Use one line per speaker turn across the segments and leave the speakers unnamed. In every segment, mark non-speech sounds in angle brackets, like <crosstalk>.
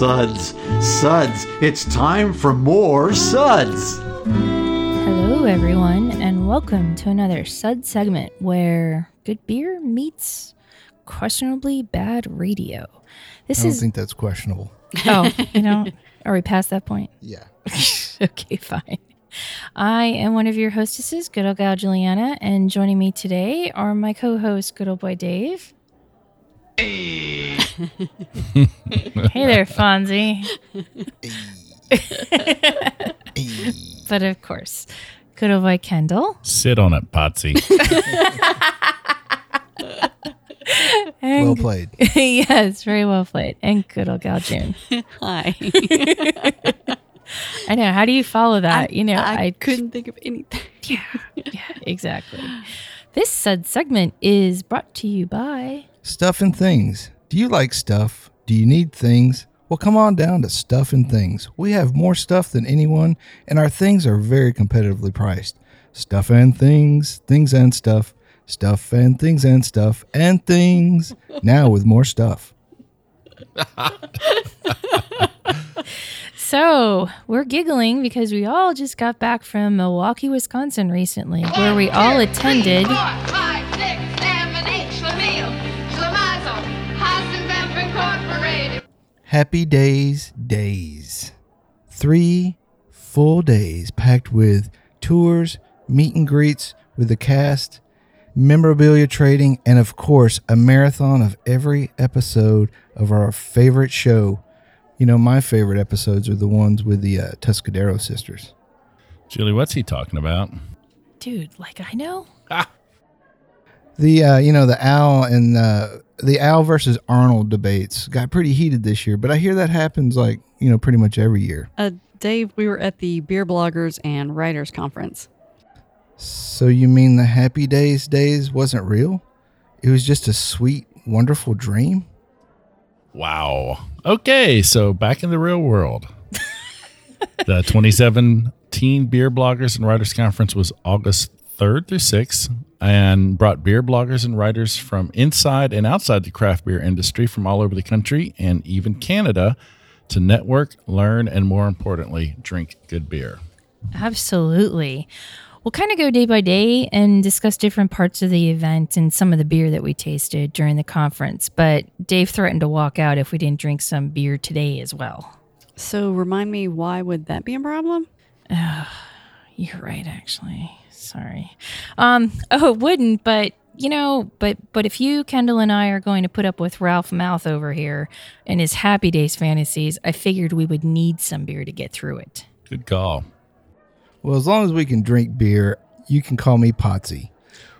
Suds, suds. It's time for more suds.
Hello, everyone, and welcome to another Sud segment where good beer meets questionably bad radio. This is.
I don't
is
think that's questionable.
oh, you know, are we past that point?
Yeah. <laughs>
okay, fine. I am one of your hostesses, good old gal Juliana, and joining me today are my co-host, good old boy Dave. Hey hey there, Fonzie. but of course, good old boy Kendall.
Sit on it, Potsy.
And-
Well played. <laughs>
yes, very well played. And good old gal June.
Hi.
I know. How do you follow that? you know,
I,
I,
couldn't think of anything.
Yeah, yeah, exactly. This said segment is brought to you by.
Stuff and things. Do you like stuff? Do you need things? Well, come on down to Stuff and Things. We have more stuff than anyone, and our things are very competitively priced. Stuff and things, things and stuff, stuff and things and stuff and things. Now with more stuff.
So we're giggling because we all just got back from Milwaukee, Wisconsin recently, where we all attended.
Happy Days Days. Three full days packed with tours, meet and greets with the cast, memorabilia trading, and of course, a marathon of every episode of our favorite show. You know, my favorite episodes are the ones with the uh, Tuscadero sisters.
Julie, what's he talking about?
Dude, like I know.
The uh, you know the Al and uh, the Al versus Arnold debates got pretty heated this year, but I hear that happens like you know pretty much every year.
Uh, Dave, we were at the Beer Bloggers and Writers Conference.
So you mean the happy days days wasn't real? It was just a sweet, wonderful dream?
Wow. Okay, so back in the real world. <laughs> the 2017 Beer Bloggers and Writers Conference was August 3rd through 6th and brought beer bloggers and writers from inside and outside the craft beer industry from all over the country and even Canada to network, learn, and more importantly, drink good beer.
Absolutely. We'll kind of go day by day and discuss different parts of the event and some of the beer that we tasted during the conference. But Dave threatened to walk out if we didn't drink some beer today as well.
So remind me, why would that be a problem? <sighs>
You're right, actually. Sorry. Um. Oh, it wouldn't. But you know, but but if you, Kendall, and I are going to put up with Ralph Mouth over here and his Happy Days fantasies, I figured we would need some beer to get through it.
Good call.
Well, as long as we can drink beer, you can call me Potsy.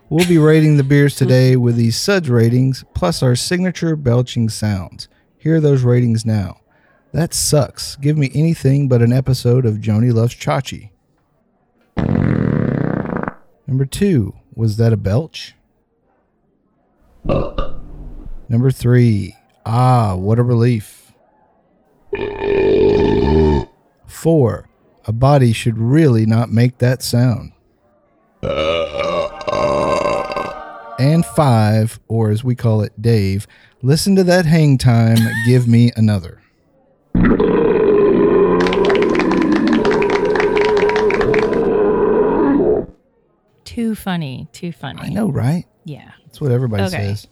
We'll be rating the beers today with these suds ratings plus our signature belching sounds. Here are those ratings now. That sucks. Give me anything but an episode of Joanie Loves Chachi. Number two, was that a belch? Number three, ah, what a relief. Four, a body should really not make that sound. And five, or as we call it, Dave, listen to that hang time, give me another.
Too funny. Too funny.
I know, right?
Yeah.
That's what everybody
Okay.
says.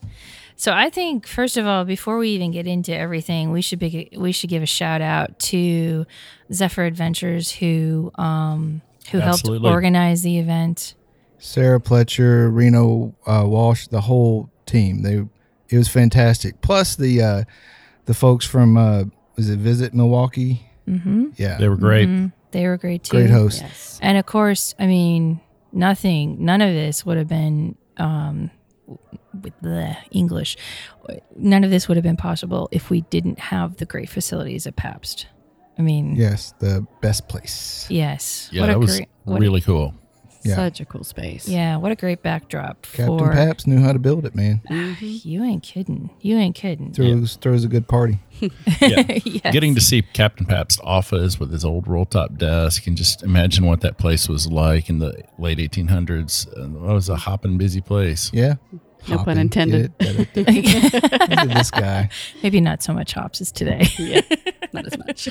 So I think first of all, before we even get into everything, we should be, we should give a shout out to Zephyr Adventures who um who
Absolutely.
helped organize the event.
Sarah Pletcher, Reno uh, Walsh, the whole team. They it was fantastic. Plus the uh, the folks from uh, was it Visit Milwaukee? Mm-hmm. Yeah,
They were great.
Mhm. They were great too.
great hosts.
Yes.
And of course, I mean, nothing, none of this would have been um, with the English. None of this would have been possible if we didn't have the great facilities at Pabst. I mean,
Yes, the best place.
yes.
Yeah,
what a
that was
great, what a-
really cool.
Yeah.
Such a cool space.
yeah, what a great backdrop
Captain
for
Pabst knew how to build it, man.
you. Ain't kidding. You ain't kidding.
Throws throws a good party. <laughs> <laughs>
Yeah.
Yes.
Getting to see Captain Pabst' office with his old roll top desk and just imagine what that place was like in the late 1800s. Uh, It was a hopping busy place.
Yeah.
No pun intended.
it? This guy. <laughs>
Maybe not so much hops as today. <laughs>
yeah, not as much.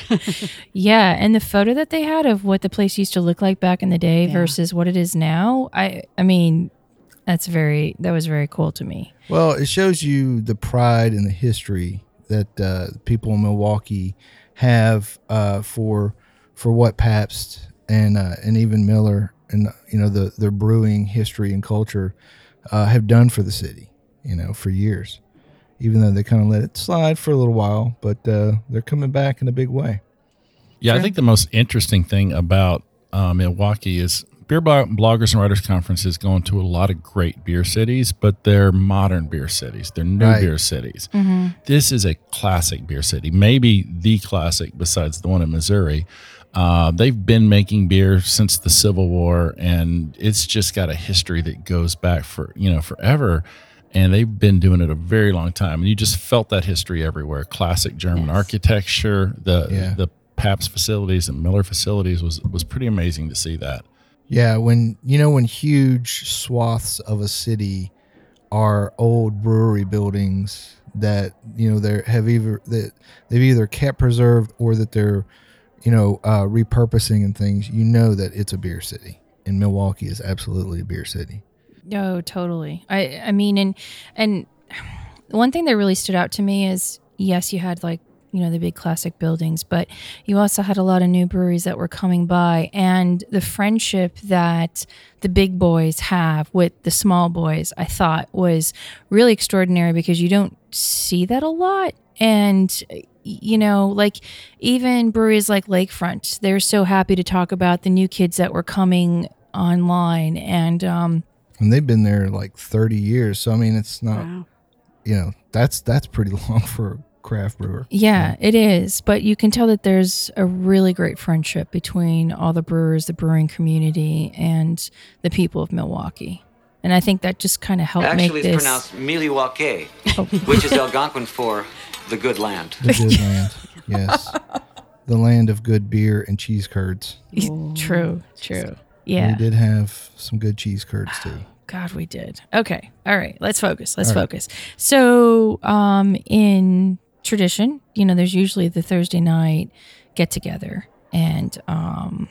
<laughs>
Yeah, and the photo that they had of what the place used to look like back in the day
Yeah.
versus what it is now, I I mean, that's very that was very cool to me.
Well, it shows you the pride and the history that uh, people in Milwaukee have uh, for for what Pabst and uh, and even Miller and you know the their brewing history and culture uh, have done for the city. You know, for years, even though they kind of let it slide for a little while, but uh, they're coming back in a big way.
Yeah, I think the most interesting thing about uh, Milwaukee is Beer Bloggers and Writers Conference is going to a lot of great beer cities, but they're modern beer cities. They're new
Right.
beer cities. This is a classic beer city, maybe the classic besides the one in Missouri. Uh, they've been making beer since the Civil War, and it's just got a history that goes back for you know forever. And they've been doing it a very long time, and you just felt that history everywhere. Classic German
Yes.
architecture, the
Yeah.
the Pabst facilities and Miller facilities was was pretty amazing to see that.
Yeah, when you know when huge swaths of a city are old brewery buildings that you know they're have either that they've either kept preserved or that they're you know uh, repurposing and things. You know that it's a beer city, and Milwaukee is absolutely a beer city.
No, totally. I I mean, and and one thing that really stood out to me is yes, you had like you know the big classic buildings, but you also had a lot of new breweries that were coming by, and the friendship that the big boys have with the small boys, I thought was really extraordinary because you don't see that a lot, and you know, like even breweries like Lakefront, they're so happy to talk about the new kids that were coming online and um
And they've been there like thirty years, so I mean it's not
Wow.
you know that's that's pretty <laughs> long for a craft brewer.
Yeah, it is. But you can tell that there's a really great friendship between all the brewers, the brewing community, and the people of Milwaukee. And I think that just kind of helped
Actually,
make
it's
this.
pronounced Milwaukee, <laughs> which is Algonquin for the good land.
The good <laughs> land, yes, the land of good beer and cheese curds. <laughs>
True, true. Yeah.
We did have some good cheese curds too. <gasps>
God, we did. Okay. All right. Let's focus. Let's focus. So, um, in tradition, you know, there's usually the Thursday night get together, and um,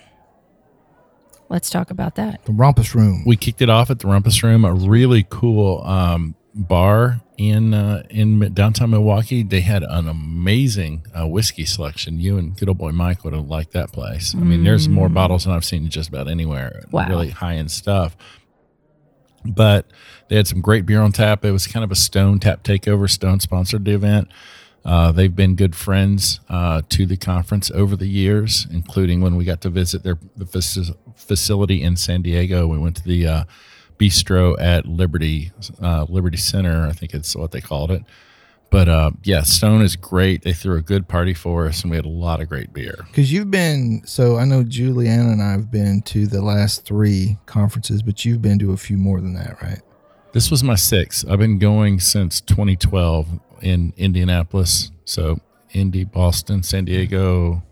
let's talk about that.
The Rumpus Room.
We kicked it off at the Rumpus Room, a really cool um, bar in uh, in downtown Milwaukee. They had an amazing uh, whiskey selection. You and good old boy Mike would have liked that place. I mean, there's more bottles than I've seen just about anywhere.
Wow.
Really high end stuff. But they had some great beer on tap. It was kind of a Stone tap takeover. Stone sponsored the event. Uh, they've been good friends uh, to the conference over the years, including when we got to visit their the facility in San Diego. We went to the uh, bistro at Liberty uh, Liberty Center, I think it's what they called it. But uh, yeah, Stone is great. They threw a good party for us, and we had a lot of great beer.
Because you've been, so I know Juliana and I have been to the last three conferences, but you've been to a few more than that, right?
This was my sixth. I've been going since 2012 in Indianapolis. So Indy, Boston, San Diego,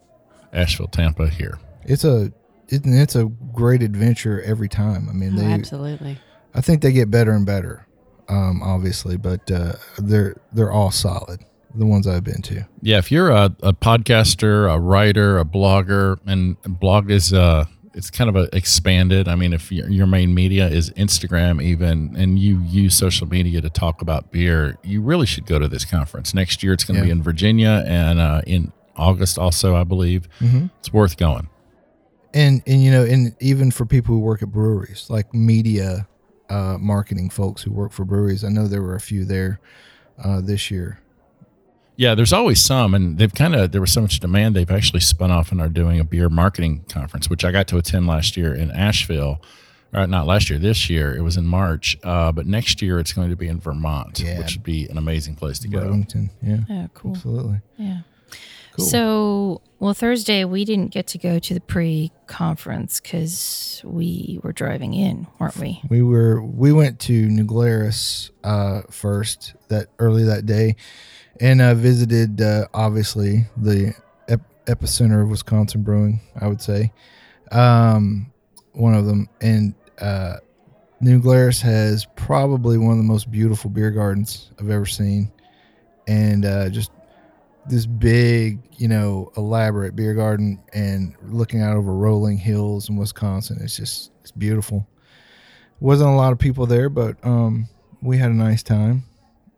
Asheville, Tampa. Here.
It's a, it, it's a great adventure every time. I mean,
Oh,
they,
absolutely.
I think they get better and better, um, obviously, but uh, they're they're all solid. The ones I've been to.
Yeah, if you're a, a podcaster, a writer, a blogger, and blog is uh it's kind of a expanded. I mean, if your, your main media is Instagram, even, and you use social media to talk about beer, you really should go to this conference. Next year, it's going to be in Virginia and uh, in August, also, I believe.
Mm-hmm.
It's worth going.
And and you know and even for people who work at breweries like media uh marketing folks who work for breweries i know there were a few there uh this year
Yeah, there's always some, and they've kind of there was so much demand they've actually spun off and are doing a beer marketing conference, which I got to attend last year in Asheville, or not last year, this year. It was in March. Uh, but next year it's going to be in Vermont,
Yeah.
which would be an amazing place to go.
Burlington. Yeah.
Oh, cool.
Absolutely.
Yeah.
Cool.
So, well, Thursday we didn't get to go to the pre-conference because we were driving in, weren't we?
We were we went to New Glarus uh, first that early that day, and uh, visited uh, obviously the ep- epicenter of Wisconsin brewing. I would say um, one of them, and uh, New Glarus has probably one of the most beautiful beer gardens I've ever seen, and uh, just this big, you know, elaborate beer garden, and looking out over rolling hills in Wisconsin. It's just it's beautiful wasn't a lot of people there, but um, we had a nice time.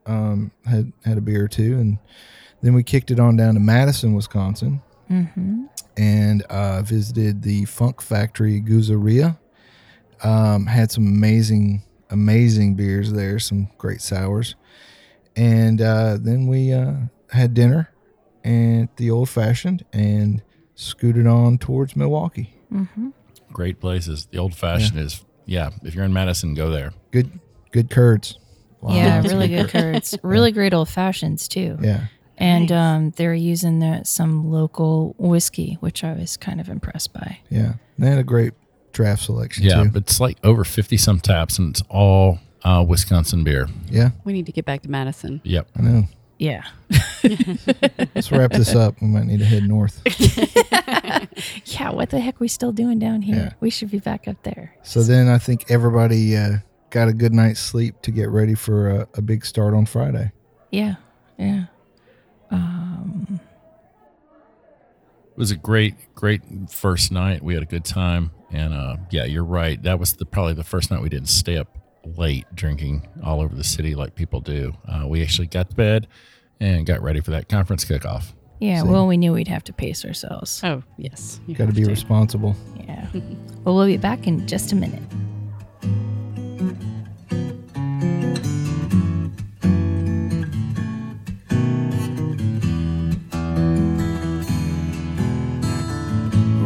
Um, had had a beer or two, and then we kicked it on down to Madison, Wisconsin,
Mm-hmm.
and uh, visited the Funk Factory Geuzeria. Um, had some amazing, amazing beers there, some great sours, and uh, then we uh, had dinner at the Old Fashioned and scooted on towards Milwaukee.
Mm-hmm.
Great places. The old fashioned is, yeah, if you're in Madison, go there.
Good, good curds. Wow.
Yeah, really good curds. <laughs> Really great old fashions too.
Yeah.
And um, they're using the, some local whiskey, which I was kind of impressed by.
Yeah, they had a great draft selection
Yeah,
too.
but it's like over 50 some taps and it's all uh, Wisconsin beer.
yeah,
We need to get back to Madison.
Yep.
I know.
Yeah.
Let's wrap this up. We might need to head north. <laughs>
Yeah, what the heck we still doing down here?
Yeah.
We should be back up there.
So then I think everybody uh, got a good night's sleep to get ready for a, a big start on Friday.
Yeah. Yeah. Um,
It was a great, great first night. We had a good time. And uh, yeah, you're right. That was the probably the first night we didn't stay up late drinking all over the city like people do. Uh, we actually got to bed and got ready for that conference kickoff.
yeah,
See.
well, we knew we'd have to pace ourselves.
Oh, yes. you
Got to be responsible.
Yeah. <laughs> well, we'll be back in just a minute.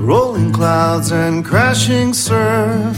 Rolling clouds and crashing surf.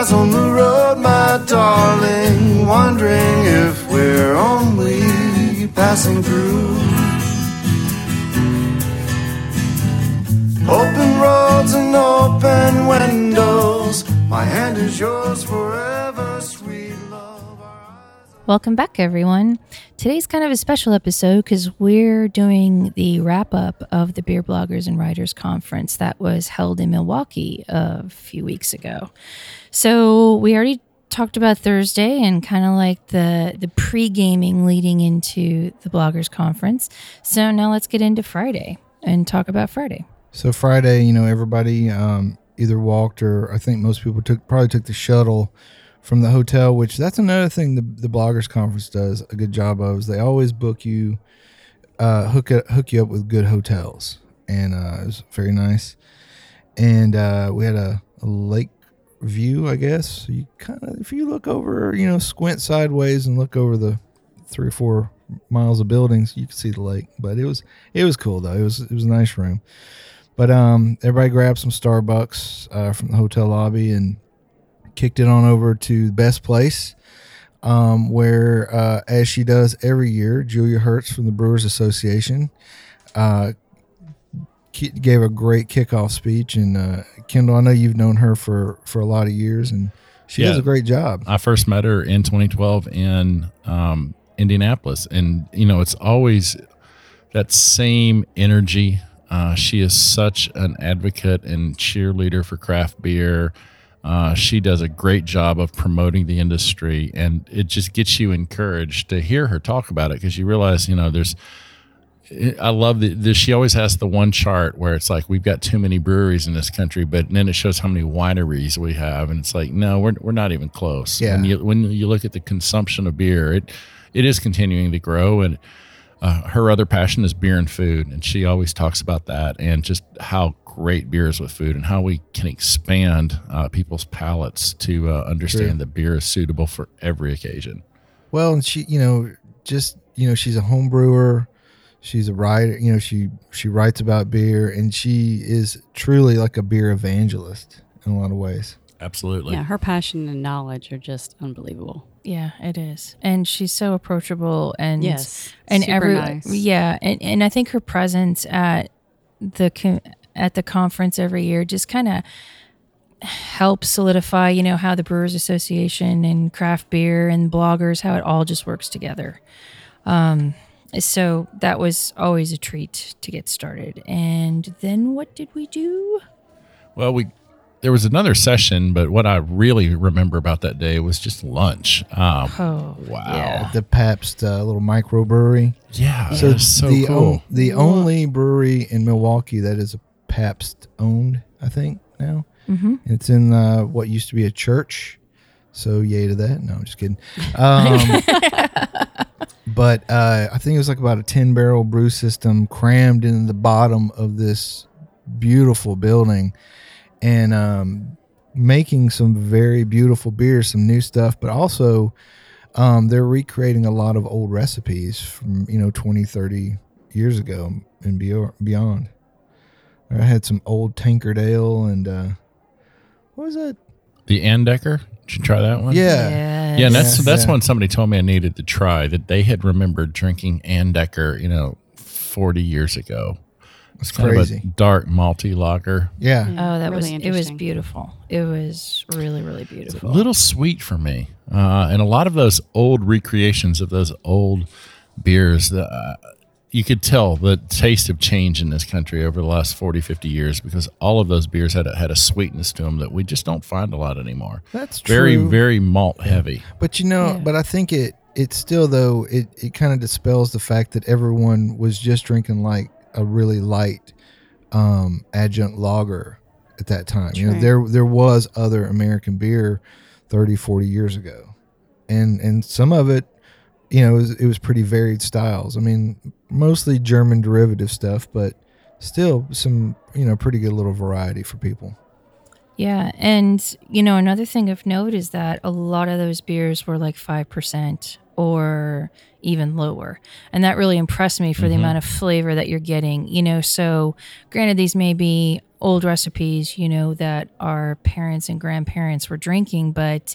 eyes on the road, my darling. Wondering if we're only passing through. Open roads and open windows. My hand is yours forever, sweet love.
Welcome back, everyone. Today's kind of a special episode because we're doing the wrap up of the Beer Bloggers and Writers Conference that was held in Milwaukee a few weeks ago. So we already talked about Thursday and kind of like the the pre gaming leading into the Bloggers Conference. So now let's get into Friday and talk about Friday.
So Friday, you know, everybody um, either walked or I think most people took probably took the shuttle from the hotel. Which that's another thing the the bloggers conference does a good job of is they always book you, uh, hook it, hook you up with good hotels, and uh, it was very nice. And uh, we had a, a lake view, I guess. You kind of if you look over, you know, squint sideways and look over the three or four miles of buildings, you can see the lake. But it was it was cool though. It was it was a nice room. But um, everybody grabbed some Starbucks uh, from the hotel lobby and kicked it on over to the best place, um, where uh, as she does every year, Julia Herz from the Brewers Association uh, gave a great kickoff speech. And uh, Kendall, I know you've known her for for a lot of years, and she does a great job.
I first met her in 2012 in um, Indianapolis, and you know it's always that same energy. Uh, she is such an advocate and cheerleader for craft beer. Uh, she does a great job of promoting the industry, and it just gets you encouraged to hear her talk about it because you realize, you know, there's I love that she always has the one chart where it's like we've got too many breweries in this country, but then it shows how many wineries we have, and it's like no, we're we're not even close.
Yeah.
When you when you look at the consumption of beer, it it is continuing to grow, and uh, her other passion is beer and food, and she always talks about that and just how great beer is with food and how we can expand uh, people's palates to uh, understand
True.
that beer is suitable for every occasion.
Well, and she, you know, just you know, she's a home brewer. She's a writer. You know, she she writes about beer, and she is truly like a beer evangelist in a lot of ways.
Absolutely.
Yeah, her passion and knowledge are just unbelievable.
Yeah, it is. And she's so approachable and
Yes,
and
super
every
nice.
yeah, and and I think her presence at the con- at the conference every year just kind of helps solidify, you know, how the Brewers Association and craft beer and bloggers how it all just works together. Um so that was always a treat to get started. And then what did we do?
Well, we there was another session, but what I really remember about that day was just lunch. Um,
Oh,
wow.
yeah.
The Pabst uh, little microbrewery.
Yeah,
So,
so, so
the
cool.
o- the only brewery in Milwaukee that is a Pabst owned, I think now. Mm-hmm. It's in uh, what used to be a church. So yay to that. No, I'm just kidding. Um, <laughs> but uh, I think it was like about a 10 barrel brew system crammed in the bottom of this beautiful building and um, making some very beautiful beers, some new stuff, but also um, they're recreating a lot of old recipes from, you know, 20, 30 years ago and beyond. I had some old tankard ale and uh, what was that?
the Andeker. Did you try that one?
Yeah.
Yeah, and that's
Yes.
that's
Yeah.
one somebody told me I needed to try that they had remembered drinking Andeker, you know, forty years ago. It's kind of
Crazy.
a dark malty lager.
Yeah.
Oh, that
Really
was it was beautiful. It was really really beautiful.
A little sweet for me, uh, and a lot of those old recreations of those old beers. The, uh, you could tell the taste have changed in this country over the last 40, 50 years because all of those beers had a, had a sweetness to them that we just don't find a lot anymore.
That's
Very,
true.
very very malt heavy.
But you know,
Yeah.
but I think it it still though it it kind of dispels the fact that everyone was just drinking like a really light um adjunct lager at that time. You know,
True.
there there was other American beer 30, 40 years ago. And and some of it you know, it was, it was pretty varied styles. I mean, mostly German derivative stuff, but still some, you know, pretty good little variety for people.
Yeah, and you know another thing of note is that a lot of those beers were like five percent or even lower, and that really impressed me for the mm-hmm. amount of flavor that you're getting. You know, so granted these may be old recipes, you know, that our parents and grandparents were drinking, but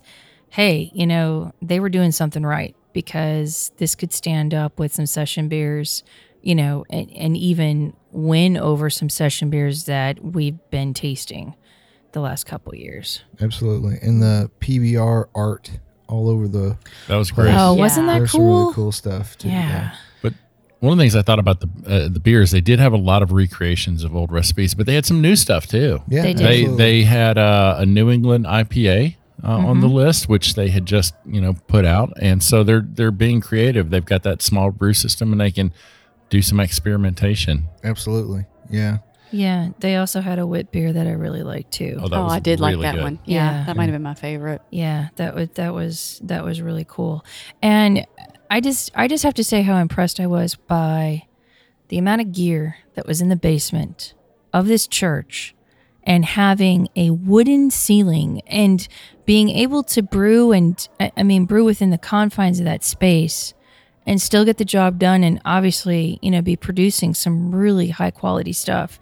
hey, you know, they were doing something right because this could stand up with some session beers, you know, and, and even win over some session beers that we've been tasting the last couple years.
Absolutely. And the PBR art all over the
That was great.
Oh,
Yeah.
wasn't that
There's some
cool?
really cool stuff too.
Yeah.
But one of the things I thought about the uh, the beers, they did have a lot of recreations of old recipes, but they had some new stuff too.
Yeah,
They did.
They they had uh, a New England IPA uh, on the list, which they had just you know put out, and so they're they're being creative. They've got that small brew system, and they can do some experimentation.
absolutely. Yeah.
Yeah. They also had a wit beer that I really liked too.
Oh, that
oh,
was
I did like that
good.
one. Yeah,
Yeah.
that might have been my favorite.
Yeah, that was that was that was really cool. And I just I just have to say how impressed I was by the amount of gear that was in the basement of this church and having a wooden ceiling and being able to brew and I mean brew within the confines of that space and still get the job done and obviously, you know, be producing some really high quality stuff.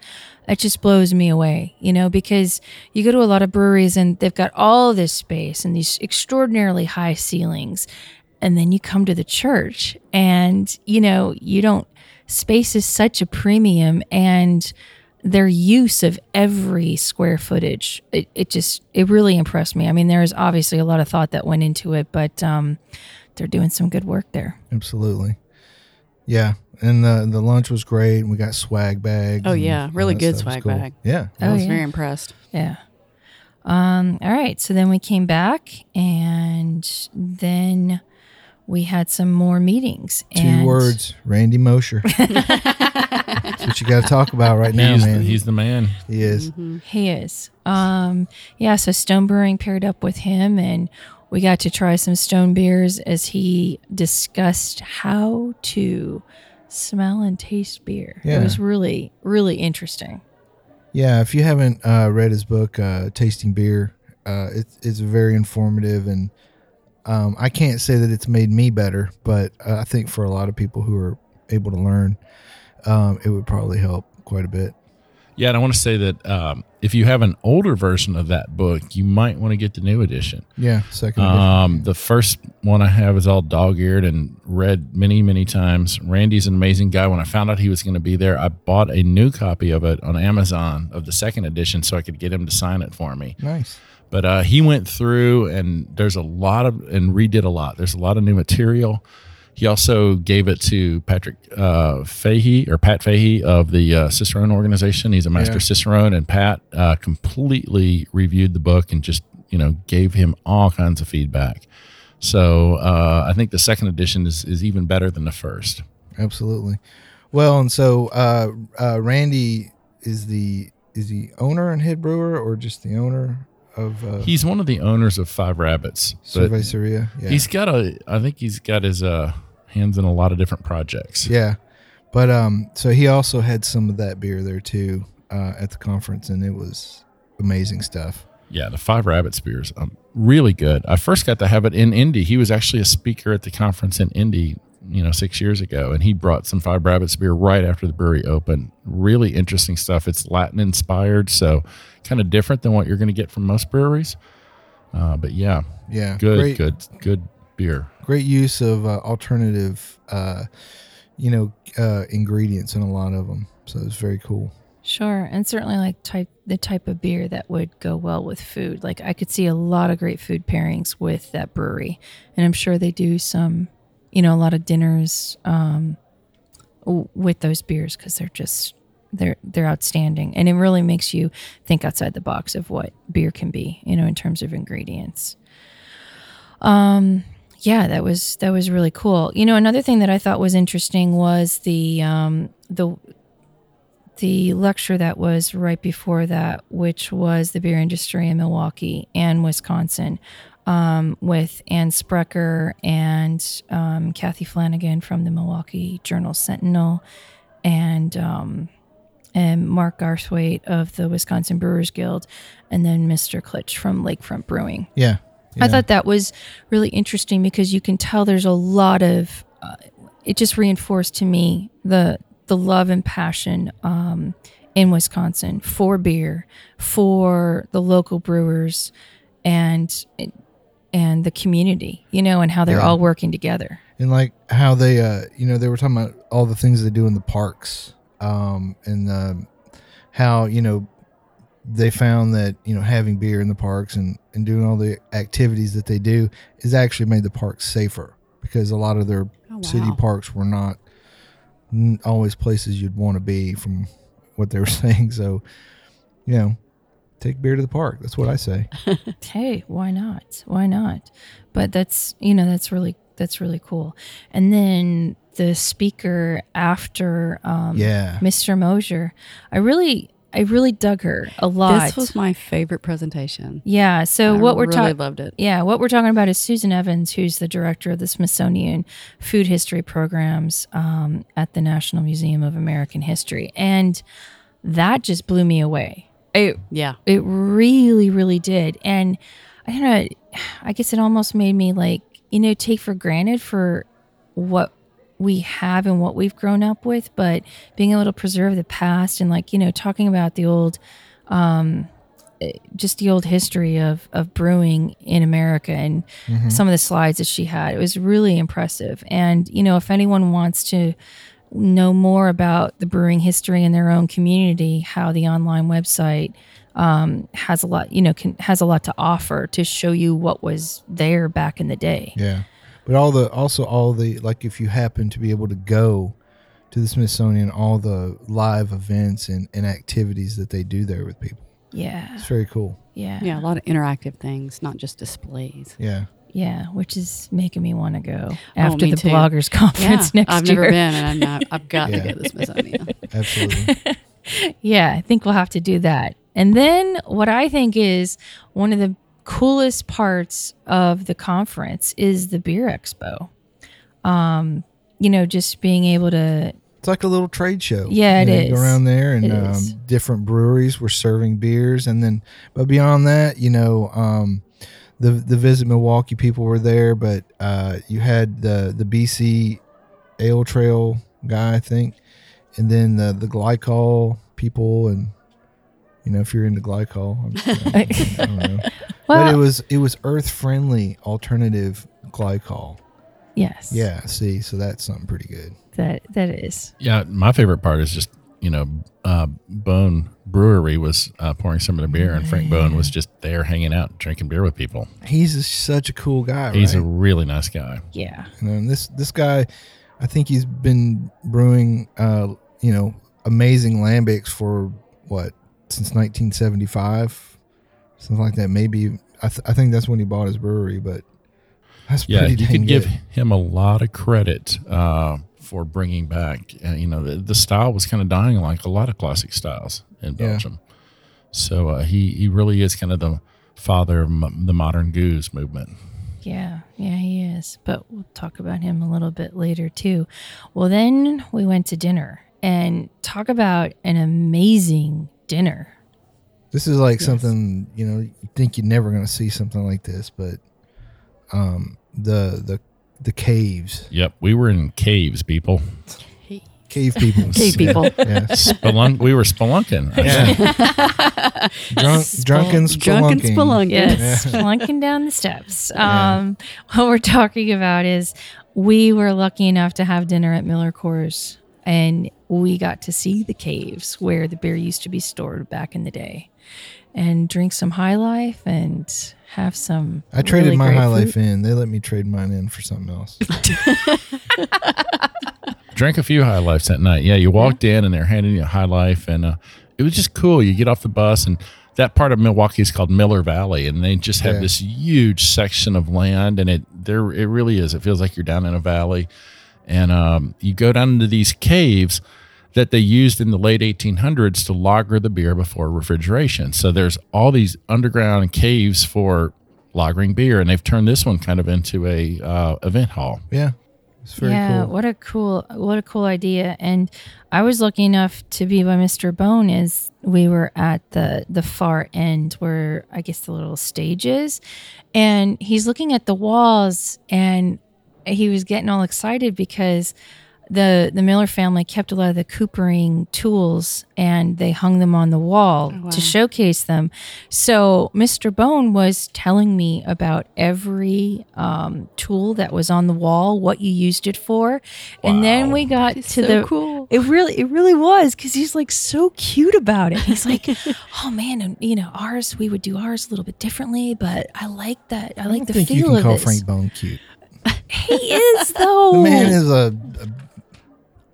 It just blows me away, you know, because you go to a lot of breweries and they've got all this space and these extraordinarily high ceilings. And then you come to the church and, you know, you don't, space is such a premium and their use of every square footage, it, it just, it really impressed me. I mean, there's obviously a lot of thought that went into it, but, um, they're doing some good work there.
Absolutely. Yeah. And the the lunch was great. We got swag bags.
Oh, yeah. Really good
stuff
swag
cool.
bag.
Yeah.
I
Oh,
was
yeah.
very impressed.
Yeah. Um, all right. So then we came back and then we had some more meetings.
Two words, Randy Mosher. <laughs> <laughs> That's what you got to talk about right now,
he's,
man.
he's the man.
he is.
He is. Um, yeah, so Stone Brewing paired up with him and we got to try some stone beers as he discussed how to smell and taste beer.
Yeah.
It was really, really interesting.
Yeah, if you haven't uh, read his book, uh, Tasting Beer, uh, it's it's very informative, and um, I can't say that it's made me better, but uh, I think for a lot of people who are able to learn, um, it would probably help quite a bit.
Yeah, and I want to say that um, if you have an older version of that book, you might want to get the new edition.
Yeah, second. edition.
Um, the first one I have is all dog eared and read many, many times. Randy's an amazing guy. When I found out he was going to be there, I bought a new copy of it on Amazon of the second edition so I could get him to sign it for me.
nice.
But uh, he went through and there's a lot of, and redid a lot. There's a lot of new material. He also gave it to Patrick uh, Fahey or Pat Fahey of the uh, Cicerone organization. He's a master
Yeah.
Cicerone, and Pat uh, completely reviewed the book and just you know gave him all kinds of feedback. So uh, I think the second edition is, is even better than the first.
Absolutely. Well, and so uh, uh, Randy is the is the owner and head brewer, or just the owner of uh,
He's one of the owners of Five Rabbits.
Cerveceria? Yeah.
He's got a, I think he's got his uh, hands in a lot of different projects.
Yeah, but um, so he also had some of that beer there too uh, at the conference, and it was amazing stuff.
Yeah, the Five Rabbits beers, um, really good. I first got to have it in Indy. He was actually a speaker at the conference in Indy, you know, six years ago, and he brought some Five Rabbits beer right after the brewery opened. Really interesting stuff. It's Latin inspired, so kind of different than what you're going to get from most breweries. Uh, but yeah,
Yeah,
good,
great,
good, good beer.
great use of uh, alternative, uh, you know, uh, ingredients in a lot of them. So it's very cool.
Sure, and certainly like type the type of beer that would go well with food. Like I could see a lot of great food pairings with that brewery, and I'm sure they do some, you know, a lot of dinners um, with those beers because they're just they're they're outstanding, and it really makes you think outside the box of what beer can be, you know, in terms of ingredients. Um, yeah, that was that was really cool. You know, another thing that I thought was interesting was the um, the the lecture that was right before that, which was the beer industry in Milwaukee and Wisconsin, um, with Ann Sprecher and um, Kathy Flanagan from the Milwaukee Journal Sentinel, and um, and Mark Garthwaite of the Wisconsin Brewers Guild, and then Mr. Klisch from Lakefront Brewing.
Yeah,
I thought that was really interesting because you can tell there's a lot of. Uh, it just reinforced to me the the love and passion um, in Wisconsin for beer, for the local brewers, and and the community. You know, and how they're
Yeah.
all working together.
and like how they uh you know they were talking about all the things they do in the parks um and um how you know they found that you know having beer in the parks and and doing all the activities that they do has actually made the parks safer because a lot of their
Oh,
city parks were not always places you'd want to be from what they were <laughs> saying. So you know take beer to the park. That's what i say. <laughs>
Hey why not? Why not? But that's you know that's really that's really cool. And then the speaker after um
Yeah.
mr mosher i really i really dug her a lot
This was my favorite presentation.
yeah so
I
what we're
really
talking
loved it.
yeah what we're talking about is susan evans who's the director of the smithsonian food history programs um, at the national museum of american history and that just blew me away it
Yeah.
it really, really did. And I don't know, I guess it almost made me like, you know, take for granted for what we have and what we've grown up with, but being able to preserve the past and like, you know, talking about the old, um, eh, just the old history of, of brewing in America and some of the slides that she had. It was really impressive. And, you know, if anyone wants to know more about the brewing history in their own community, how the online website um, has a lot, you know, can, has a lot to offer to show you what was there back in the day.
Yeah. But all the also all the like if you happen to be able to go to the Smithsonian, all the live events and, and activities that they do there with people.
Yeah,
It's very cool.
yeah,
Yeah, a lot of interactive things, not just displays.
Yeah.
Yeah, which is making me want to go oh, after
Oh,
the
too.
bloggers
Yeah,
conference <laughs> next year.
I've never been, and I'm not, I've got
Yeah.
to go to the Smithsonian. <laughs>
Absolutely. <laughs>
Yeah, I think we'll have to do that. And then what I think is one of the coolest parts of the conference is the beer expo. Um, you know, just being able to
It's like a little trade show.
Yeah, it is.
around there, and um, different breweries were serving beers, and then, but beyond that, you know, um, the the Visit Milwaukee people were there, but uh, you had the the BC Ale Trail guy, I think, and then the the glycol people, and you know, if you're into glycol, I'm, I <laughs> don't but it was it was earth friendly alternative glycol.
yes,
Yeah, see, so that's something pretty good.
that that is.
Yeah, my favorite part is just you know, uh, Boon Brewery was uh, pouring some of the beer, and Frank Boon was just there hanging out, drinking beer with people.
He's a, such a cool guy.
He's
right?
a really nice guy.
Yeah.
You know, and this this guy, I think he's been brewing, uh, you know, amazing lambics for what since 1975, something like that. Maybe I, th- I think that's when he bought his brewery, but that's
Yeah,
pretty
you
dang
could give him a lot of credit uh, for bringing back. Uh, you know, the, the style was kind of dying, like a lot of classic styles in
Yeah.
Belgium. So uh, he he really is kind of the father of m- the modern gueuze movement.
Yeah, yeah, he is. But we'll talk about him a little bit later too. Well, then we went to dinner and talk about an amazing dinner.
This is like something you know you think you're never going to see something like this, but um, the the the caves,
Yep, we were in caves, people.
cave people,
Cave people.
yeah, <laughs>
Spelunk, we were spelunking.
yeah. <laughs> drunk, drunken
Drunken
spelunking. <laughs>
spelunking.
Yes, flunking down the steps. Um, what we're talking about is we were lucky enough to have dinner at Miller Coors, and we got to see the caves where the beer used to be stored back in the day, and drink some High Life and have some.
I traded
really
my high
food.
life in. They let me trade mine in for something else. <laughs> <laughs>
Drank a few High Lifes that night. Yeah, you walked in and they're handing you a High Life, and uh, it was just cool. You get off the bus, and that part of Milwaukee is called Miller Valley, and they just have
Yeah.
this huge section of land, and it there it really is. It feels like you're down in a valley, and um, you go down into these caves that they used in the late 1800s to lager the beer before refrigeration. So there's all these underground caves for lagering beer, and they've turned this one kind of into a uh, event hall.
Yeah, it's very
yeah,
cool.
what a cool, what a cool idea. And I was lucky enough to be by Mr. Boon as we were at the the far end where I guess the little stage is, and he's looking at the walls and he was getting all excited because the the Miller family kept a lot of the coopering tools and they hung them on the wall
wow.
to showcase them. So Mr. Boon was telling me about every um, tool that was on the wall, what you used it for, and then we got to
so
the
cool.
It really, it really was because he's like so cute about it. He's like, <laughs> "Oh man, and you know, ours we would do ours a little bit differently, but I like that. I
I
like the feel
you can
of
call
this."
Frank Boon cute.
He is though.
The man is a, a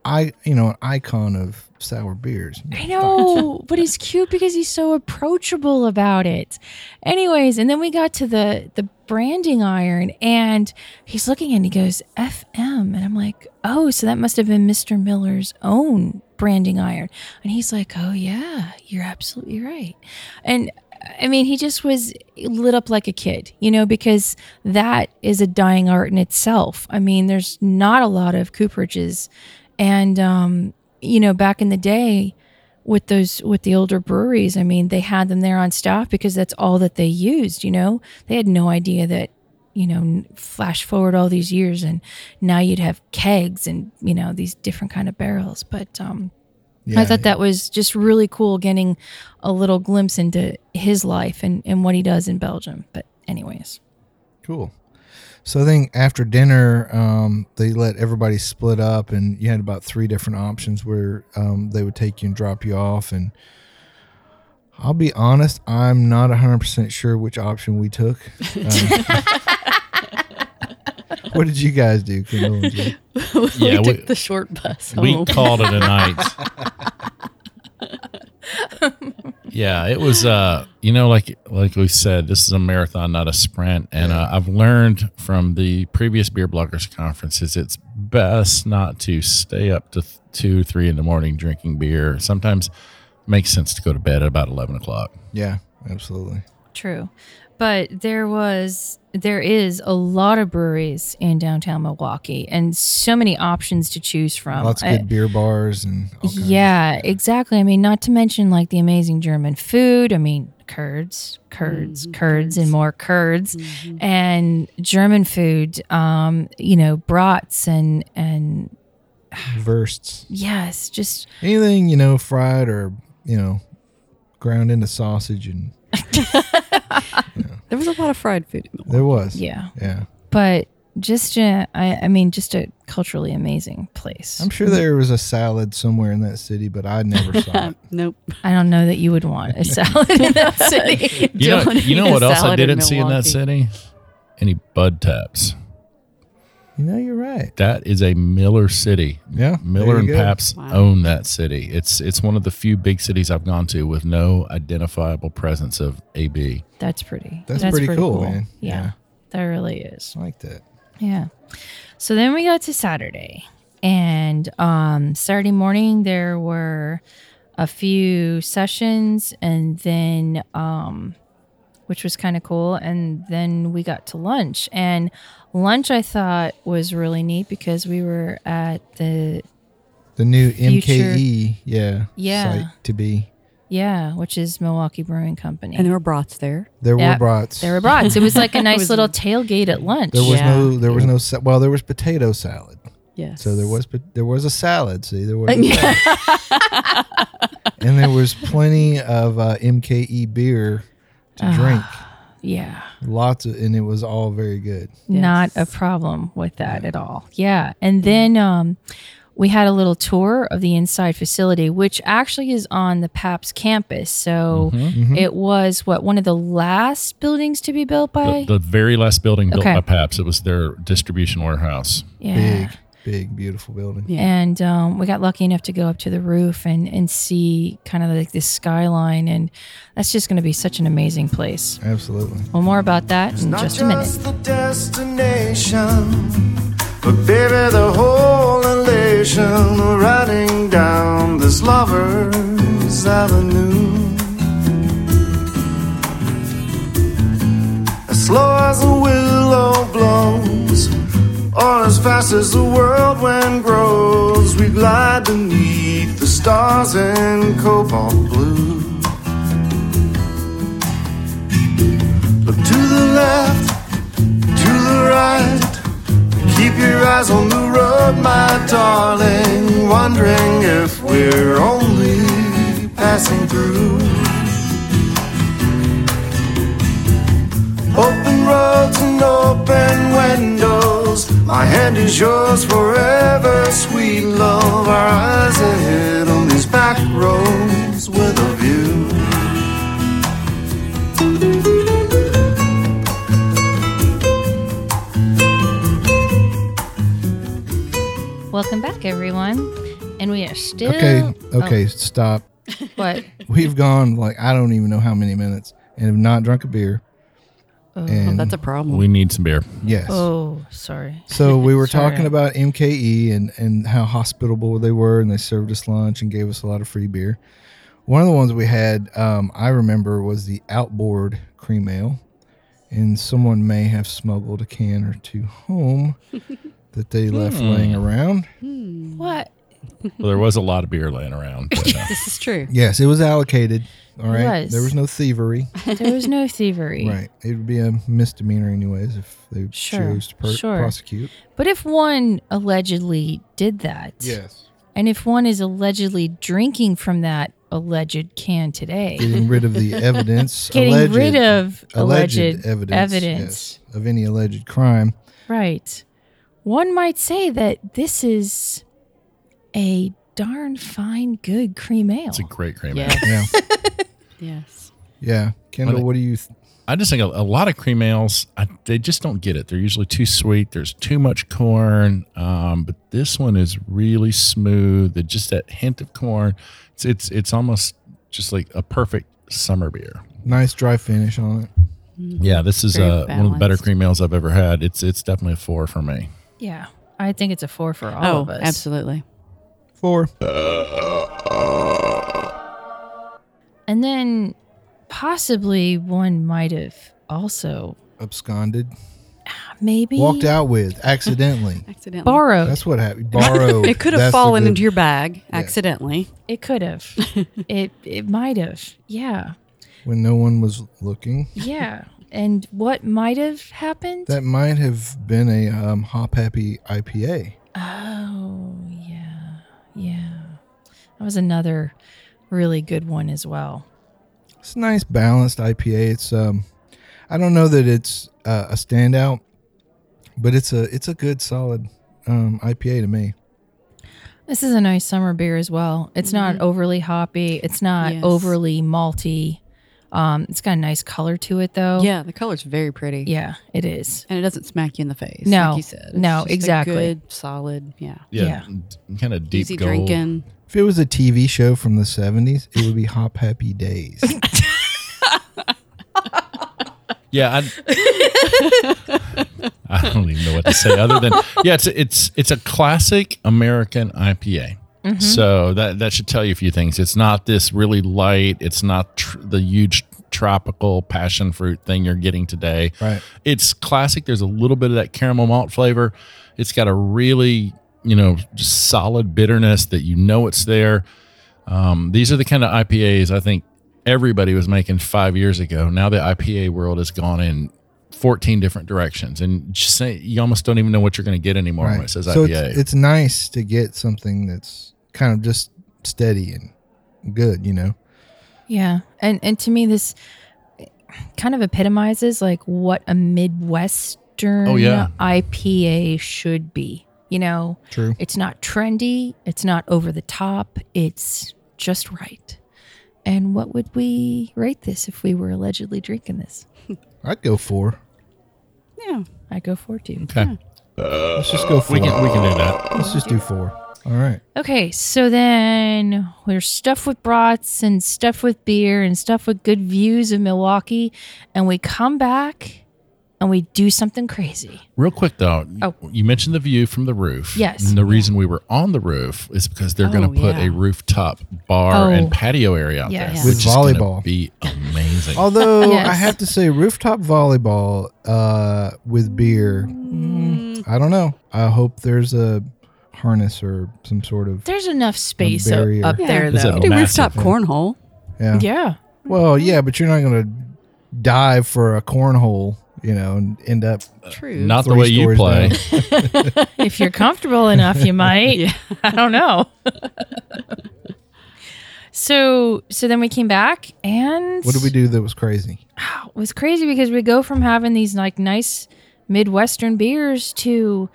I you know an icon of sour beers.
I know, but he's cute because he's so approachable about it. Anyways, and then we got to the the branding iron and he's looking and he goes FM and I'm like, "Oh, so that must have been Mr. Miller's own branding iron." And he's like, "Oh yeah, you're absolutely right." And I mean, he just was lit up like a kid, you know, because that is a dying art in itself. I mean, there's not a lot of cooperages and um you know, back in the day with those with the older breweries, I mean, they had them there on staff because that's all that they used, you know. They had no idea that you know, flash forward all these years and now you'd have kegs and, you know, these different kind of barrels, but um I thought that was just really cool getting a little glimpse into his life and, and what he does in Belgium. But anyways.
Cool. So I think after dinner, um, they let everybody split up, and you had about three different options where um, they would take you and drop you off. And I'll be honest, I'm not 100% sure which option we took. <laughs> Um, what did you guys do, Kendall? <laughs>
we
Yeah,
took
we-
the short bus
We called it a night. <laughs> Yeah, it was. Uh, you know, like like we said, this is a marathon, not a sprint. And uh, I've learned from the previous beer bloggers conferences, it's best not to stay up to th- two, three in the morning drinking beer. Sometimes it makes sense to go to bed at about eleven o'clock.
Yeah, absolutely.
True. But there was there is a lot of breweries in downtown Milwaukee and so many options to choose from.
Lots of
I-
good beer bars and all kinds.
yeah, exactly. I mean, not to mention like the amazing German food. I mean, curds, curds, curds, and more curds, and German food. Um, you know, brats and and
Wursts.
yes, just
Anything, you know, fried or, you know, ground into sausage and <laughs>
There was a lot of fried food in Milwaukee.
there was.
yeah.
Yeah.
But just a, I, I mean, just a culturally amazing place.
I'm sure there was a salad somewhere in that city, but I never saw it. <laughs>
Nope.
I don't know that you would want a salad in that city. <laughs>
You know, you know what else I didn't see in that city? Any bud taps.
You know, you're right.
That is a Miller city.
Yeah,
Miller and
go.
Pabst
Wow.
own that city. It's it's one of the few big cities I've gone to with no identifiable presence of AB.
That's pretty.
That's pretty cool, man.
Yeah,
Yeah.
that really is.
I like that.
Yeah. So then we got to Saturday, and um, Saturday morning there were a few sessions, and then um, which was kind of cool, and then we got to lunch, and lunch I thought was really neat because we were at the
The new
Future-
MKE, yeah,
Yeah.
site to be.
yeah, which is Milwaukee Brewing Company.
And there were brats there.
There
Yeah,
were brats.
there were brats. It was like a <laughs> nice little tailgate at lunch.
There was
Yeah.
no. There was no. sa- Well, there was potato salad.
Yes.
So there was. pot- There was a salad. See, there was. A <laughs> salad. and there was plenty of uh, MKE beer to drink.
yeah.
Lots of, and it was all very good.
not a problem with that at all. Yeah. And then um, we had a little tour of the inside facility, which actually is on the Pabst campus. So
Mm-hmm.
it was what one of the last buildings to be built by.
The, the very last building built
Okay.
by Pabst. It was their distribution warehouse.
yeah.
Big, big, beautiful building.
Yeah.
And um, we got lucky enough to go up to the roof and, and see kind of like this skyline. And that's just going to be such an amazing place.
Absolutely.
Well, more about that in
Not
just a minute.
the destination, but baby, the whole elation riding down this lover's avenue. As slow as a willow blows, or as fast as the whirlwind grows, we glide beneath the stars in cobalt blue. Look to the left, to the right. Keep your eyes on the road, my darling. Wondering if we're only passing through. Open roads and open windows. My hand is yours forever, sweet love. Our eyes ahead on these back roads with a view.
Welcome back, everyone. And we are still.
Okay.
Oh,
Okay. Stop.
what? <laughs>
We've gone like I don't even know how many minutes and have not drunk a beer.
Oh,
and
that's a problem.
We need some beer.
yes.
Oh, sorry.
So we were
Sorry.
talking about MKE and, and how hospitable they were, and they served us lunch and gave us a lot of free beer. One of the ones we had, um, I remember, was the Outboard Cream Ale, and someone may have smuggled a can or two home <laughs> that they left
Hmm.
laying around.
What?
Well, there was a lot of beer laying around. but, uh, <laughs>
this is true.
Yes, it was allocated. All right,
was.
there was no thievery. <laughs>
There was no thievery.
right, it would be a misdemeanor anyways if they
Sure,
chose to per-
sure.
prosecute.
But if one allegedly did that,
Yes,
and if one is allegedly drinking from that alleged can today,
getting rid of the <laughs> evidence.
getting
alleged-
rid of alleged,
evidence,
evidence,
yes, of any alleged crime.
right? One might say that this is a darn fine, good cream ale.
it's a great cream. ale.
Yeah, <laughs>
yes.
yeah. Kendall,
What-
what do you? Th-
I just think a, a lot of cream ales, I, they just don't get it. They're usually too sweet. There's too much corn. Um, but this one is really smooth. It just that hint of corn. It's it's it's almost just like a perfect summer beer.
Nice dry finish on it.
Yeah, this is
Very
uh, one of the better cream ales I've ever had. It's it's definitely a four for me.
Yeah. I think it's a four for all
oh,
of us.
absolutely.
Four.
And then possibly one might have also
Absconded.
maybe
Walked out with accidentally. <laughs>
Accidentally.
borrowed.
That's what happened. <laughs> Borrow.
It could have
That's
fallen
good-
into your bag accidentally.
It could have. <laughs> it it might have. Yeah.
when no one was looking.
Yeah. And what might have happened?
That might have been a um, hop happy IPA.
oh, yeah. Yeah. That was another really good one as well.
It's a nice balanced IPA. It's um, I don't know that it's uh, a standout, but it's a it's a good solid um IPA to me.
This is a nice summer beer as well. It's not overly hoppy. It's not
Yes.
overly malty. Um, it's got a nice color to it though.
Yeah, the color's very pretty.
Yeah, it is.
And it doesn't smack you in the face.
No.
Like you said. It's
No,
just a
exactly.
good, solid, yeah.
Yeah.
kind of deep
Easy
gold.
drinking.
If it was a TV show from the '70s, it would be Hop Happy Days. <laughs>
Yeah, I, I don't even know what to say other than yeah, it's it's it's a classic American IPA. Mm-hmm. So that that should tell you a few things. It's not this really light. It's not tr- the huge tropical passion fruit thing you're getting today.
Right.
It's classic. There's a little bit of that caramel malt flavor. It's got a really you know solid bitterness that you know it's there. Um, these are the kind of IPAs I think everybody was making five years ago. Now the IPA world has gone in 14 different directions, and just say, you almost don't even know what you're going to get anymore when it says
so
IPA.
it's, it's nice to get something that's kind of just steady and good, you know.
Yeah. And and to me this kind of epitomizes like what a Midwestern
Oh, yeah.
IPA should be. You know,
True.
it's not trendy, it's not over the top, it's just right. And what would we rate this if we were allegedly drinking this?
I'd go four.
Yeah.
I go for two.
okay.
Let's just go uh, four.
We can we can do that.
Let's just do four. All right.
Okay, so then we're stuffed with brats and stuffed with beer and stuffed with good views of Milwaukee, and we come back and we do something crazy.
Real quick though,
Oh.
you mentioned the view from the roof.
Yes.
And the reason we were on the roof is because they're going
Oh,
to put
yeah.
a rooftop bar
Oh.
and patio area out
Yes.
there,
With
which is gonna
volleyball.
be amazing. <laughs>
Although
Yes.
I have to say, rooftop volleyball uh, with beer, mm, I don't know. I hope there's a harness or some sort of
There's enough space up,
barrier.
up
Yeah.
there,
Is it
though.
You do
Massive.
rooftop cornhole.
yeah.
Yeah.
Well, yeah, but you're not going to dive for a cornhole, you know, and end up.
True.
Not the way you
stories
play. <laughs>
if you're comfortable enough, you might. <laughs> I don't know. so so then we came back and
What did we do that was crazy?
it was crazy because we go from having these like nice Midwestern beers to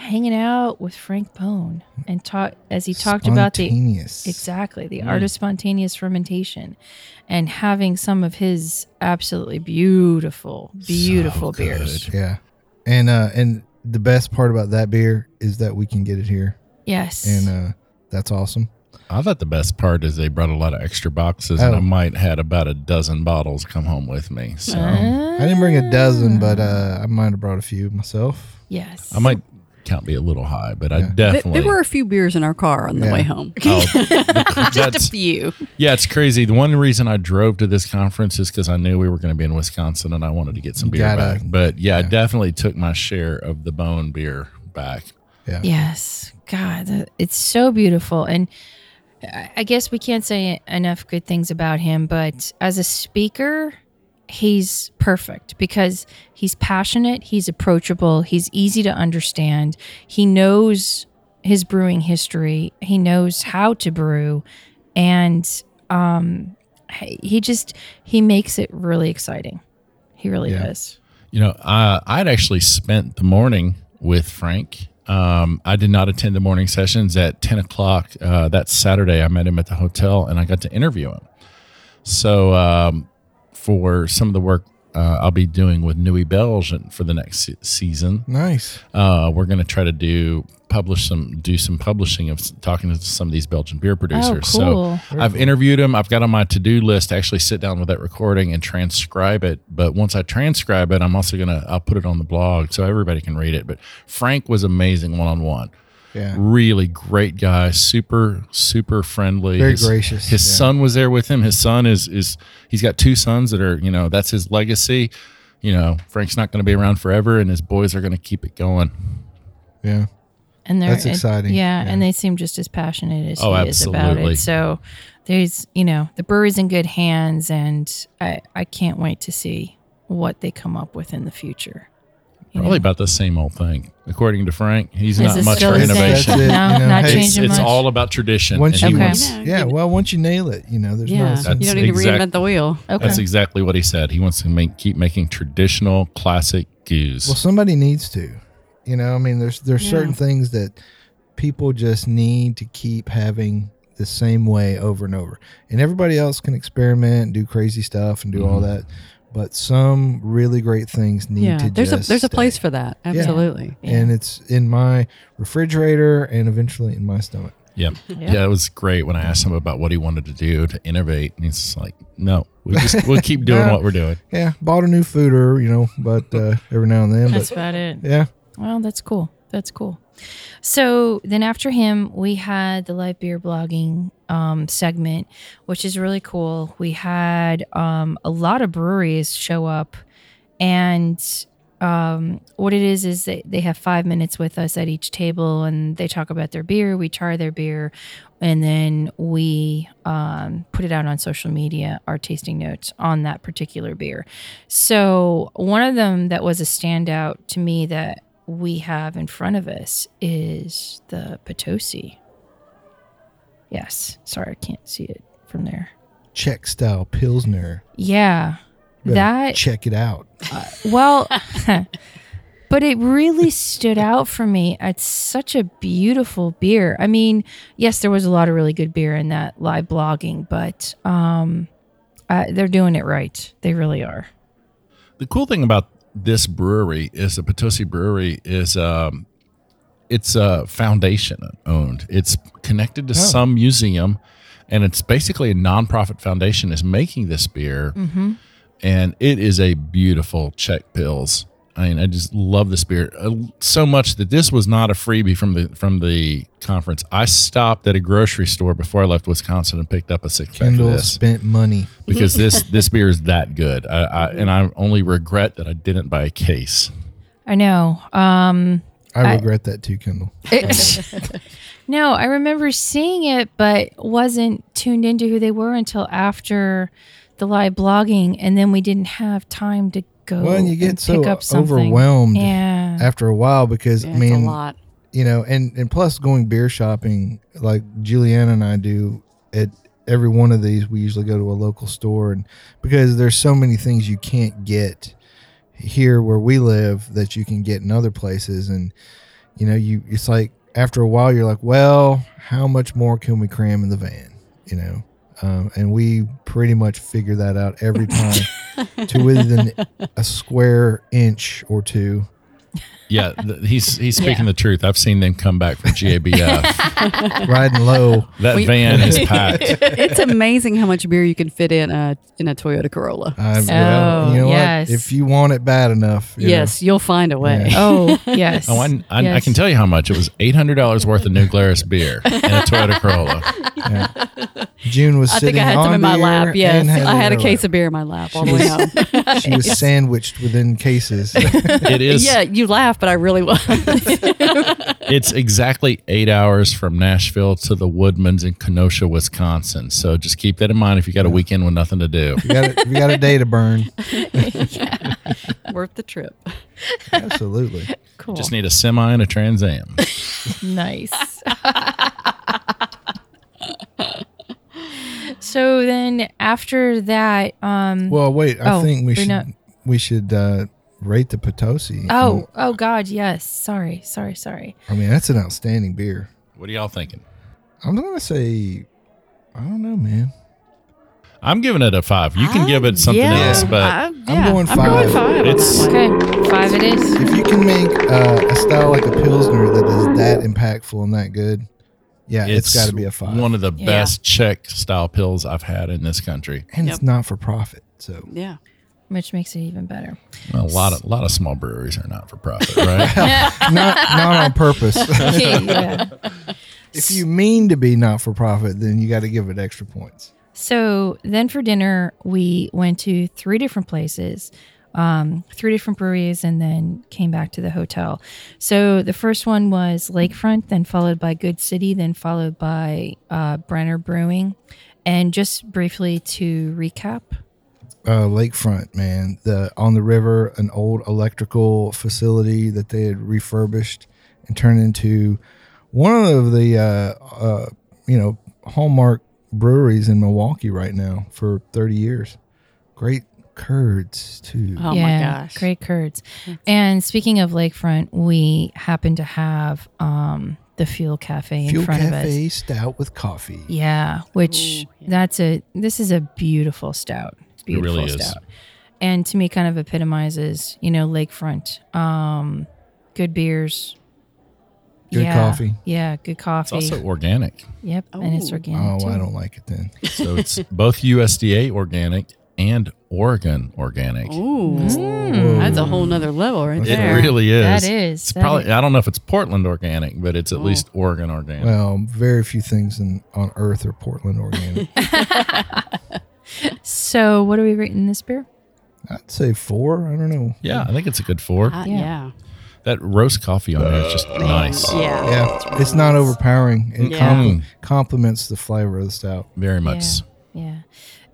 hanging out with Frank Boon and talk as he talked about the
Spontaneous.
exactly the art of spontaneous fermentation and having some of his absolutely beautiful beautiful beers.
Yeah, and uh, and the best part about that beer is that we can get it here,
Yes.
and uh, that's awesome.
I thought the best part is they brought a lot of extra boxes, and
Oh.
I might had about a dozen bottles come home with me. So
Uh,
I didn't bring a dozen, but uh, I might have brought a few myself.
yes.
I might count be a little high, but I
Yeah.
Th-
definitely.
there were a few beers in our car on the
Yeah.
way <laughs> home.
Oh, <laughs>
Just
that's-
a few.
yeah, it's crazy. The one reason I drove to this conference is because I knew we were going to be in Wisconsin and I wanted to get some beer
Gotta-
back. But yeah, I definitely took my share of the Boon beer back.
Yeah.
Yes. God, that- it's so beautiful. And I I guess we can't say enough good things about him, but as a speaker, he's perfect because he's passionate, he's approachable, he's easy to understand. He knows his brewing history, he knows how to brew, and um, he just he makes it really exciting. He really
Yeah.
does.
You know, uh, I'd actually spent the morning with Frank. Um, I did not attend the morning sessions at 10 o'clock. Uh, that Saturday, I met him at the hotel and I got to interview him. So, um, for some of the work uh, I'll be doing with Nui Belge for the next se- season.
Nice.
Uh, we're going to try to do publish some do some publishing of talking to some of these Belgian beer producers.
cool.
So I've interviewed them. I've got on my to do list to actually sit down with that recording and transcribe it. But once I transcribe it, I'm also gonna I'll put it on the blog so everybody can read it. But Frank was amazing one on one.
Yeah.
Really great guy, super super friendly,
Very
his,
gracious,
His
yeah.
son was there with him. His son is is he's got two sons that are you know that's his legacy. You know, Frank's not going to be around forever, and his boys are going to keep it going.
Yeah.
and they're
That's
and-
exciting.
Yeah,
Yeah.
and they seem just as passionate as
Oh,
he is about it. So there's, you know, the brewery's in good hands, and I I can't wait to see what they come up with in the future. You
Probably
know?
about the same old thing, according to Frank. He's
Is
not much for innovation.
It,
No,
you know,
not
hey,
It's,
changing
it's
much.
all about tradition.
Once you,
Okay.
wants-
Yeah,
yeah, well, once you nail it, you know, there's
Yeah,
no.
That's
you don't need
exact-
to reinvent the wheel.
okay.
That's exactly what he said. He wants to make keep making traditional classic gueuze.
Well, somebody needs to. You know, I mean, there's there's
Yeah.
certain things that people just need to keep having the same way over and over. And everybody else can experiment, do crazy stuff, and do all mm-hmm. that. But some really great things need
Yeah,
to
there's a
just
there's a place for that. Absolutely. Yeah.
and it's in my refrigerator and eventually in my stomach.
Yep. <laughs> Yeah. it was great when I asked him about what he wanted to do to innovate, and he's like, "No, we just we'll <laughs> keep doing
No.
what we're doing."
Yeah, bought a new foeder, you know, but uh, every now and then.
That's
But
about it.
yeah,
Well, that's cool. That's cool. So then after him, we had the live beer blogging um, segment, which is really cool. We had um, a lot of breweries show up, and um, what it is is that they have five minutes with us at each table, and they talk about their beer. We try their beer, and then we um, put it out on social media, our tasting notes on that particular beer. So one of them that was a standout to me that we have in front of us is the Potosi. Yes, sorry, I can't see it from there.
Czech style Pilsner.
Yeah, that
check it out. <laughs>
well, <laughs> but it really stood out for me. It's such a beautiful beer. I mean, yes, there was a lot of really good beer in that live blogging, but um, uh, they're doing it right. They really are.
The cool thing about this brewery is the Potosi Brewery is um, it's a foundation owned. It's connected to some museum, and it's basically a nonprofit foundation is making this beer, and it is a beautiful Czech pills. I mean, I just love this beer uh, so much that this was not a freebie from the from the conference. I stopped at a grocery store before I left Wisconsin and picked up a six pack of
Kendall spent money.
because this <laughs> this beer is that good. I, I, and I only regret that I didn't buy a case.
I know. Um,
I regret that too, Kendall. <laughs>
no, I remember seeing it, but wasn't tuned into who they were until after the live blogging, and then we didn't have time to go.
Well, and you get
and
so
pick up
overwhelmed
Yeah.
after a while because
Yeah,
I mean,
it's a lot.
you know, and and plus going beer shopping like Juliana and I do at every one of these, we usually go to a local store, and because there's so many things you can't get here where we live that you can get in other places, and you know, you it's like after a while you're like, well, how much more can we cram in the van, you know? Um, and we pretty much figure that out every time <laughs> to within a square inch or two.
Yeah, <laughs> th- he's he's speaking
Yeah.
the truth. I've seen them come back from GABF. <laughs>
riding low.
that
We-
van is <laughs> packed.
it's amazing how much beer you can fit in a in a Toyota Corolla.
I, well,
Oh,
you know
yes.
what? If you want it bad enough, you know,
yes, you'll find a way.
Yeah.
Oh yes.
Oh, I, I, I can tell you how much it was. Eight hundred dollars worth of New Glarus beer in a Toyota Corolla.
June was
I
sitting
think I had
on
some in my lap. Yes,
and
I had a case
her
of beer in my lap all the way home.
She was sandwiched within cases.
It is.
yeah, you laugh, but I really was. <laughs>
It's exactly eight hours from Nashville to the Woodmans in Kenosha, Wisconsin. So just keep that in mind if you got a weekend with nothing to do.
you got a, you got a day to burn. <laughs>
Worth the trip.
Absolutely.
cool.
Just need a semi and a Trans Am. <laughs>
nice. so then after that, um,
Well, wait. I
Oh,
think we should
not-
we should uh, rate the Potosi.
oh, oh God, yes. Sorry, sorry, sorry.
I mean that's an outstanding beer.
What are y'all thinking?
I'm gonna say, I don't know, man.
I'm giving it a five. You can
I-
give it something
yeah,
else, but
I,
I'm
yeah,
going
I'm going
five.
five.
It's-
Okay, five it is.
If you can make uh, a style like a pilsner that is that impactful and that good, yeah, it's got to be a five.
One of the
Yeah.
best Czech style pills I've had in this country.
and
Yep.
it's not for profit, so
Yeah.
Which makes it even better.
Well, a lot of a lot of small breweries are not for profit, right? <laughs>
not not on purpose. <laughs>
yeah.
if you mean to be not for profit, then you got to give it extra points.
So then for dinner, we went to three different places, um, three different breweries, and then came back to the hotel. So the first one was Lakefront, then followed by Good City, then followed by uh, Brenner Brewing. And just briefly to recap,
uh, lakefront, man. The on the river, an old electrical facility that they had refurbished and turned into one of the uh, uh, you know hallmark breweries in Milwaukee right now for thirty years. Great curds too.
Oh
yeah,
my gosh.
great curds. And speaking of Lakefront, we happen to have um, the Fuel Cafe in
Fuel
front of us.
Fuel Cafe stout with coffee.
Yeah, which that's a this is a beautiful stout. Beautiful
really is.
stout. And to me kind of epitomizes, you know, lakefront. Um good beers.
Good
Yeah,
coffee.
Yeah, good
It's
coffee.
also organic.
yep, and it's
Oh.
organic.
Oh, I don't like it then.
So it's both USDA organic and Oregon organic.
Ooh. That's a whole nother level right
It
there.
It really is.
That is,
It's
that
probably
is.
I don't know if it's Portland organic, but it's at least Oregon organic.
Well, very few things in, on earth are Portland organic. <laughs>
So what are we rating this beer?
I'd say four. I don't know.
yeah, I think it's a good four.
Uh,
Yeah.
yeah.
that roast coffee on there is just nice.
Yeah.
Yeah, it's not overpowering. It
Yeah.
compl- complements the flavor of the stout.
Very much.
Yeah. Yeah.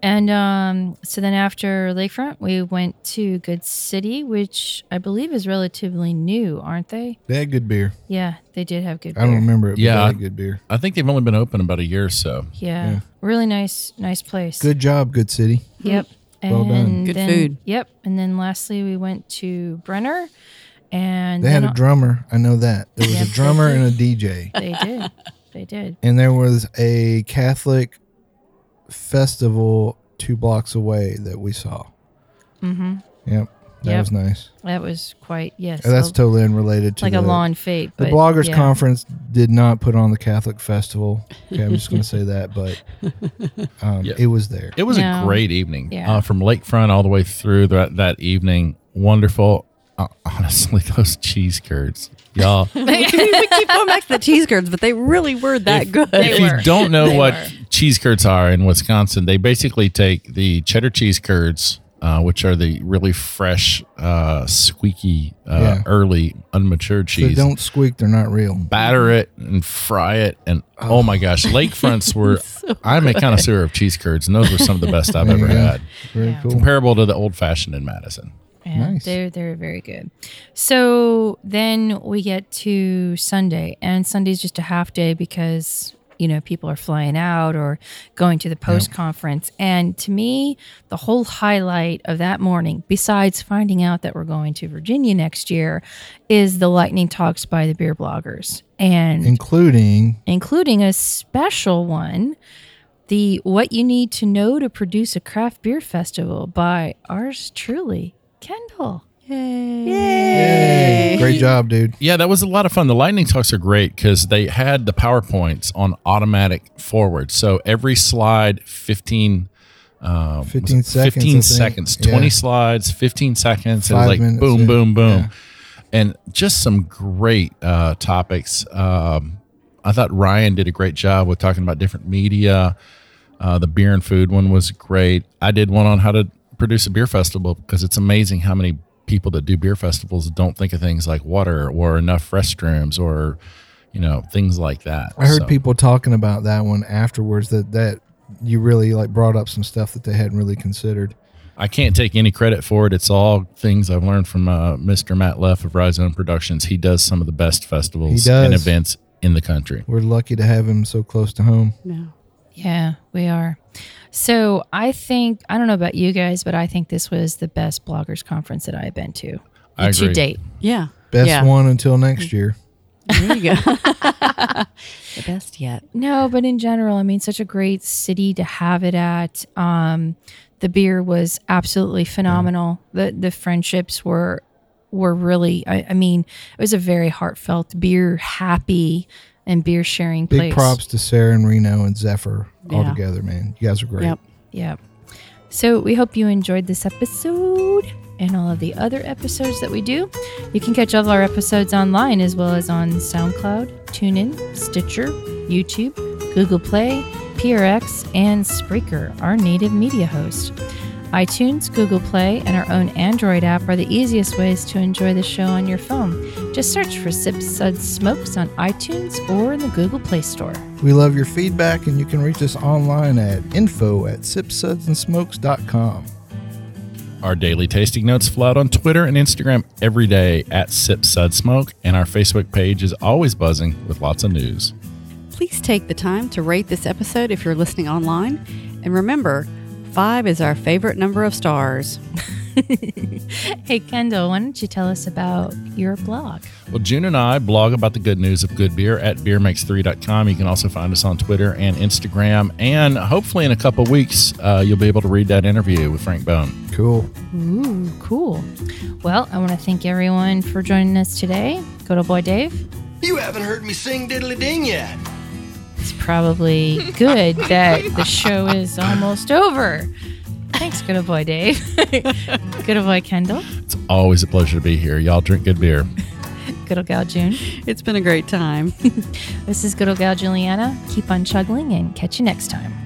And um, so then after Lakefront, we went to Good City, which I believe is relatively new, aren't they?
They had good beer.
Yeah, they did have good beer.
I don't remember it,
Yeah.
they had good beer.
I think they've only been open about a year or so.
Yeah.
Yeah.
Really nice, nice place.
Good job, good city.
Yep.
Well
and
done.
Good
then-
food.
Yep. And then lastly, we went to Brenner, and
They had a drummer. I know that. There was
Yep,
a drummer and a <laughs> DJ.
They did. They did.
And there was a Catholic festival two blocks away that we saw.
Mm-hmm.
Yep. That
Yep.
was nice.
That was quite yes.
And that's
a-
totally unrelated to
like
the,
a lawn fate.
The bloggers
yeah.
conference did not put on the Catholic festival. Okay, I'm just going to say <laughs> that, but <laughs> um,
Yeah.
it was there.
It was
No.
a great evening.
Yeah.
Uh, from lakefront all the way through that, that evening. Wonderful. Uh, honestly, <laughs> those cheese curds. Y'all, <laughs>
we, keep, going back to the cheese curds, but they really were that
If-
good.
If you don't know
They
what
were.
cheese curds are in Wisconsin, they basically take the cheddar cheese curds, uh, which are the really fresh, uh, squeaky, uh,
Yeah.
early, unmatured
cheese. they don't squeak, they're not real.
batter it and fry it, and oh, my gosh, lakefronts were. <laughs> I'm a connoisseur of cheese curds, and those were some of the best I've
There
ever had.
Very
Yeah.
cool.
Comparable to the old fashioned in Madison.
Yeah,
Nice.
They're they're very good. So then we get to Sunday, and Sunday's just a half day because you know people are flying out or going to the post conference. And to me, the whole highlight of that morning, besides finding out that we're going to Virginia next year, is the lightning talks by the beer bloggers, and
Including
including a special one. The What You Need to Know to Produce a Craft Beer Festival by ours truly, Kendall.
Hey, Yay. great job, dude.
Yeah, that was a lot of fun. The lightning talks are great because they had the PowerPoints on automatic forward. So every slide, 15, um,
15 seconds,
15
think.
seconds,
Yeah.
20 slides, 15 seconds. It was like
minutes,
boom,
yeah.
boom, boom.
Yeah.
And just some great uh, topics. Um, I thought Ryan did a great job with talking about different media. Uh, the beer and food one was great. I did one on how to produce a beer festival because it's amazing how many people that do beer festivals don't think of things like water or enough restrooms or you know things like that.
I heard
So,
people talking about that one afterwards that that you really like brought up some stuff that they hadn't really considered.
I can't take any credit for it. It's all things I've learned from uh, Mr. Matt Leff of Rhizome Productions. He does some of the best festivals and events in the country.
We're lucky to have him so close to home.
No.
Yeah, we are. So I think I don't know about you guys, but I think this was the best bloggers conference that I've been to
I
to
agree.
date.
Yeah.
Best
yeah.
one until next year.
There you go. <laughs> the best yet.
No, but in general, I mean, such a great city to have it at. Um, the beer was absolutely phenomenal. The the friendships were were really. I, I mean, it was a very heartfelt beer happy and beer sharing
Big
place.
props to Sarah and Reno and Zephyr all
Yeah.
together, man. You guys are great.
Yep.
Yeah. So we hope you enjoyed this episode and all of the other episodes that we do. You can catch all of our episodes online as well as on SoundCloud, TuneIn, Stitcher, YouTube, Google Play, PRX, and Spreaker, our native media host. iTunes, Google Play, and our own Android app are the easiest ways to enjoy the show on your phone. Just search for Sip Suds Smokes on iTunes or in the Google Play Store.
We love your feedback, and you can reach us online at info at sipsudsandsmokes.com.
Our daily tasting notes flow out on Twitter and Instagram every day at Sip Sud Smoke, and our Facebook page is always buzzing with lots of news.
Please take the time to rate this episode if you're listening online. And remember, five is our favorite number of stars. <laughs>
Hey, Kendall, why don't you tell us about your blog?
Well, June and I blog about the good news of good beer at beermakes3.com. You can also find us on Twitter and Instagram. And hopefully, in a couple weeks, uh, you'll be able to read that interview with Frank Boon.
Cool.
Ooh, cool. Well, I want to thank everyone for joining us today. Good old boy Dave.
You haven't heard me sing Diddly Ding yet.
It's probably good that the show is almost over. Thanks, good old boy Dave. <laughs> good old boy Kendall.
It's always a pleasure to be here. Y'all drink good beer.
Good old gal June.
It's been a great time. <laughs>
This is good old gal Juliana. Keep on chuggling and catch you next time.